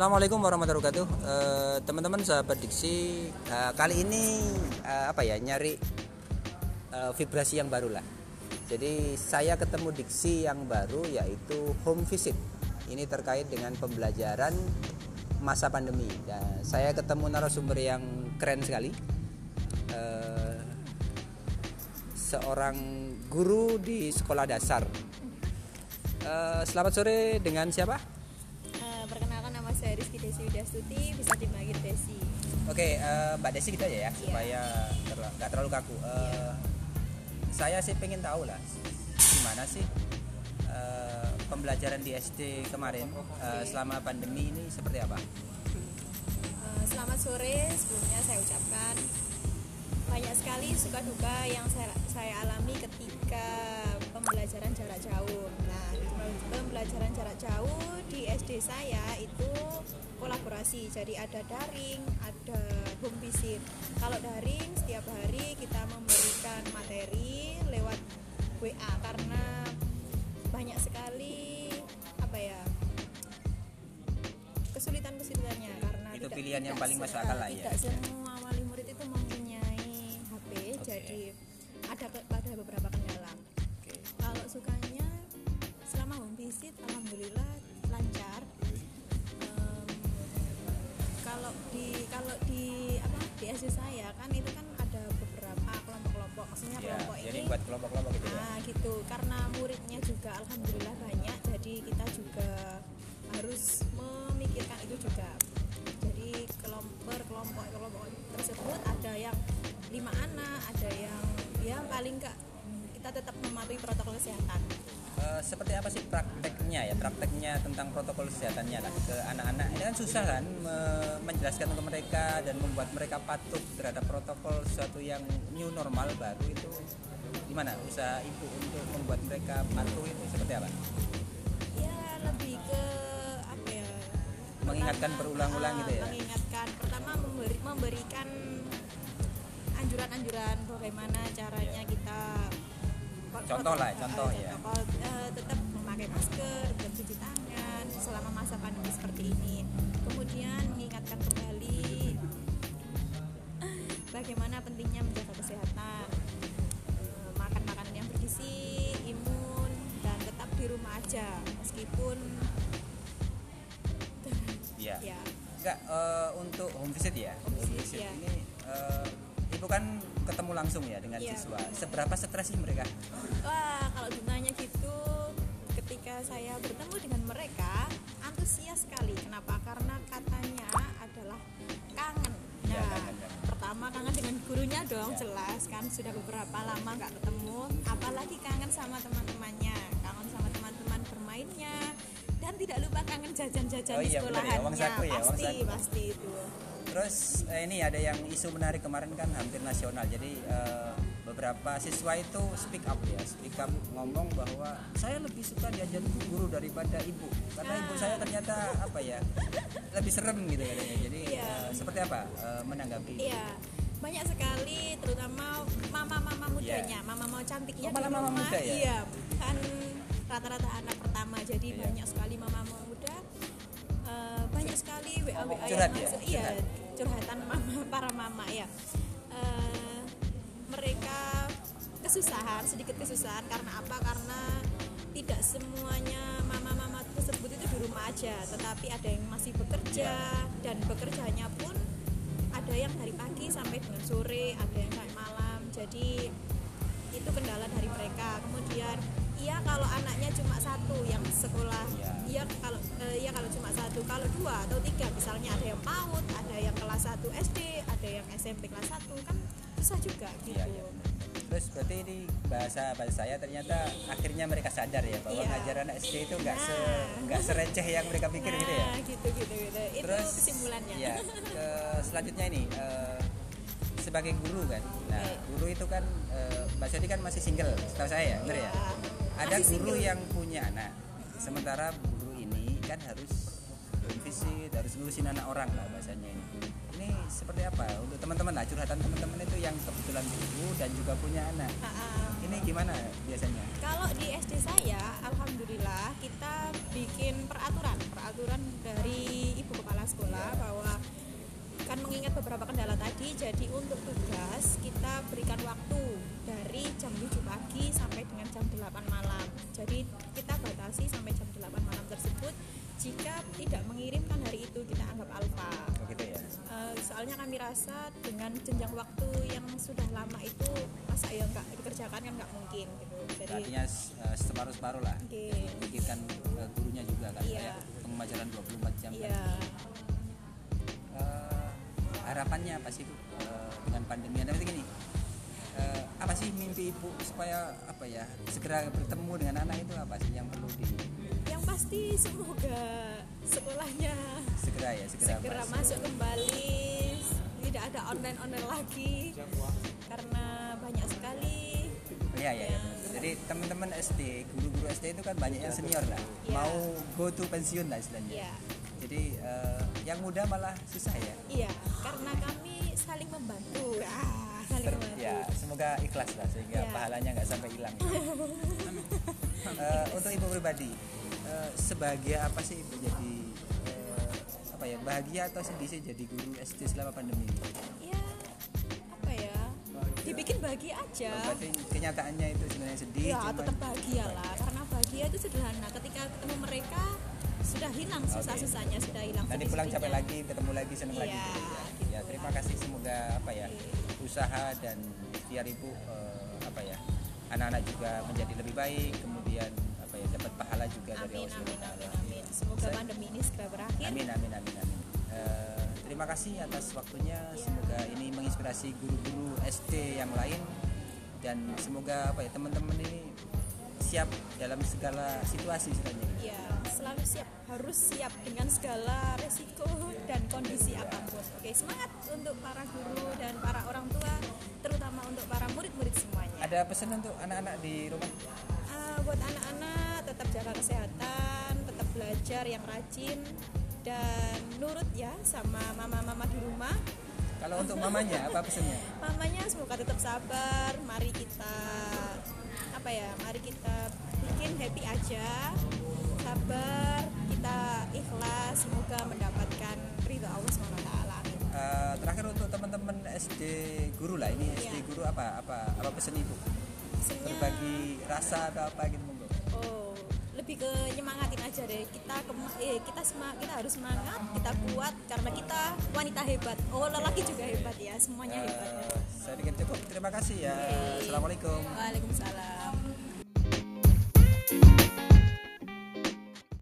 Assalamualaikum warahmatullahi wabarakatuh. Eh, Teman-teman sahabat Diksi eh, Kali ini eh, apa ya nyari vibrasi yang baru lah. Jadi saya ketemu Diksi yang baru yaitu home visit. Ini terkait dengan pembelajaran masa pandemi. Dan saya ketemu narasumber yang keren sekali. Seorang guru di sekolah dasar. Selamat sore dengan siapa? Rizky Desi Widastuti, bisa dipanggil Desi. Oke, eh, Mbak Desi kita aja ya, Iya. supaya nggak terlalu kaku. Eh, Saya sih pengen tahu lah, gimana sih eh, pembelajaran di SD kemarin eh, selama pandemi ini seperti apa? Eh, selamat sore, sebelumnya saya ucapkan banyak sekali suka duka yang saya, saya alami ketika pembelajaran jarak jauh. Pembelajaran jarak jauh di SD saya itu kolaborasi, jadi ada daring, ada home visit. Kalau daring setiap hari kita memberikan materi lewat WA karena banyak sekali apa ya kesulitan-kesulitannya karena Itu tidak- pilihan yang paling masuk akal lah ya. tidak semua wali murid itu mempunyai HP jadi ada ke- ada beberapa visit alhamdulillah lancar. Em, kalau di kalau di apa di SD saya kan itu kan ada beberapa kelompok-kelompok. Maksudnya Ya, kelompok jadi ini buat kelompok-kelompok gitu ya. Nah gitu. Karena muridnya juga alhamdulillah banyak jadi kita juga harus memikirkan itu juga. Jadi kelompok kelompok kelompok tersebut ada yang lima anak ada yang ya paling enggak kita tetap mematuhi protokol kesehatan. Eh, seperti apa sih prakteknya ya? Prakteknya tentang protokol kesehatannya lah ke anak-anak. Ini kan susah kan me- menjelaskan ke mereka dan membuat mereka patuh terhadap protokol sesuatu yang new normal baru itu gimana? Usaha ibu untuk membuat mereka patuh itu seperti apa? Ya lebih ke apa ya? Mengingatkan berulang-ulang gitu ya? mengingatkan. Pertama memberi, memberikan anjuran-anjuran bagaimana caranya kita Contoh lah, eh, contoh ya. protokol, eh, tetap memakai masker dan cuci tangan selama masa pandemi seperti ini kemudian mengingatkan kembali bagaimana pentingnya menjaga kesehatan Eh, makan makanan yang bergizi imun dan tetap di rumah aja meskipun Iya. ya enggak eh, untuk home visit ya Home visit, ya. ini eh, ibu kan ketemu langsung ya dengan Iya, siswa seberapa stres sih mereka Wah, kalau ditanya gitu, ketika saya bertemu dengan mereka, antusias sekali. Kenapa? Karena katanya adalah kangen. Iya, Nah, kangen. pertama kangen dengan gurunya dong, Iya. jelas kan sudah beberapa lama nggak ketemu. Apalagi kangen sama teman-temannya, kangen sama teman-teman bermainnya, dan tidak lupa kangen jajan-jajan Oh di iya, ya, sekolahannya. saku ya, uang pasti, saku. pasti itu. Terus eh, ini ada yang isu menarik kemarin kan hampir nasional. Jadi eh, beberapa siswa itu speak up ya, speak up ngomong bahwa saya lebih suka diajar guru daripada ibu. Karena ibu saya ternyata apa ya lebih serem gitu katanya. Jadi Iya. eh, seperti apa eh, menanggapi? Iya, banyak sekali terutama mama-mama mudanya, Iya. mama mau cantiknya Oh, di mama rumah. muda ya? Iya, kan rata-rata anak pertama jadi Iya. banyak sekali eh, banyak sekali WA WA Curhat yang ya? masuk, iya Curhat. curhatan mama para mama ya. Eh, mereka kesusahan, sedikit kesusahan karena apa? Karena tidak semuanya mama-mama tersebut itu di rumah aja, tetapi ada yang masih bekerja Iya. dan bekerjanya pun ada yang dari pagi sampai dengan sore, ada yang sampai malam. Jadi itu kendala dari mereka. Kemudian iya kalau anaknya cuma satu yang sekolah, Iya. iya kalau satu, kalau dua atau tiga misalnya ada yang PAUD, ada yang kelas 1 SD, ada yang SMP kelas 1 kan susah juga gitu. Iya, iya. Terus berarti ini bahasa bahasa saya ternyata akhirnya mereka sadar ya bahwa Iya. ngajar anak SD itu nggak se Nah. nggak sereceh yang mereka pikir gitu ya. Nah, gitu gitu gitu. Itu Terus kesimpulannya. Ya, ke selanjutnya ini eh, sebagai guru kan. Nah, Oke. guru itu kan eh, Mbak Soti kan masih single, setahu saya ya, benar ya? Iya, Ada masih guru single. yang punya anak. Sementara guru ini kan harus visit, harus ngurusin anak orang lah bahasanya ini. Ini seperti apa untuk teman-teman lah curhatan teman-teman itu yang kebetulan guru dan juga punya anak. Ah, ah. Ini gimana biasanya? Kalau di SD saya, alhamdulillah kita bikin peraturan, peraturan dari ibu kepala Alfa bahwa kan mengingat beberapa kendala tadi jadi untuk tugas kita berikan waktu dari jam 7 pagi sampai dengan jam 8 malam jadi kita batasi jika tidak mengirimkan hari itu kita anggap alfa Oh, gitu ya. Eh, soalnya kami rasa dengan jenjang waktu yang sudah lama itu masa ya nggak dikerjakan kan nggak mungkin gitu jadi Artinya eh, separuh-separuh lah. Oke. Pikirkan eh, gurunya juga kan Iya. kayak pembelajaran 24 jam kan. iya Eh, harapannya apa sih Bu eh, dengan pandemi ada gini eh, apa sih mimpi ibu supaya apa ya segera bertemu dengan anak itu apa sih yang perlu di pasti semoga sekolahnya segera ya segera, segera masuk. masuk kembali tidak ada online online lagi karena banyak sekali Iya iya. iya. Jadi teman-teman SD, guru-guru SD itu kan banyak yang senior lah, Iya. mau go to pensiun lah istilahnya. Iya. Jadi eh, yang muda malah susah ya. iya karena kami saling membantu ah, saling Ter- membantu ya semoga ikhlas lah sehingga Iya. pahalanya nggak sampai hilang. Eh, untuk ibu pribadi, eh, sebahagia apa sih ibu jadi eh, apa ya bahagia atau sedih sih jadi guru SD selama pandemi ini? ya apa ya? Dibikin bahagia aja. Berarti kenyataannya itu sebenarnya sedih. ya cuman- tetap bahagia lah. Karena bahagia itu sederhana. Ketika ketemu mereka sudah hilang susah-susahnya sudah hilang Nanti pulang capek lagi, ketemu lagi, seneng lagi. Iya, gitu ya. gitu. Ya, terima kasih. Semoga apa ya usaha dan ikhtiar ibu eh, apa ya anak-anak juga menjadi lebih baik, kemudian ya dapat pahala juga dari amin Allah amin amin amin semoga Saya- pandemi ini segera berakhir Amin amin amin amin. Eh, terima kasih atas waktunya. Iya. Semoga ini menginspirasi guru-guru SD yang lain dan semoga apa ya teman-teman ini siap dalam segala situasi sebenarnya. ya selalu siap harus siap dengan segala resiko dan kondisi apa pun oke semangat untuk para guru dan para orang tua terutama untuk para murid-murid semuanya Ada pesan untuk anak-anak di rumah? Buat anak-anak tetap jaga kesehatan, tetap belajar yang rajin dan nurut ya sama mama-mama di rumah. Kalau untuk mamanya apa pesannya? Mamanya semoga tetap sabar. Mari kita apa ya? Mari kita bikin happy aja. Sabar, kita ikhlas. Semoga mendapatkan ridho Allah SWT. Eh, terakhir untuk teman-teman SD guru lah ini SD Iya. guru apa apa apa pesan ibu berbagi rasa atau apa gitu monggo Oh, lebih ke nyemangatin aja deh. Kita kema- eh, kita semua kita harus semangat, kita kuat karena kita wanita hebat. Oh, lelaki juga hebat ya, semuanya hebat. ya. Eh, saya pikir cukup terima kasih ya Oke. assalamualaikum Waalaikumsalam.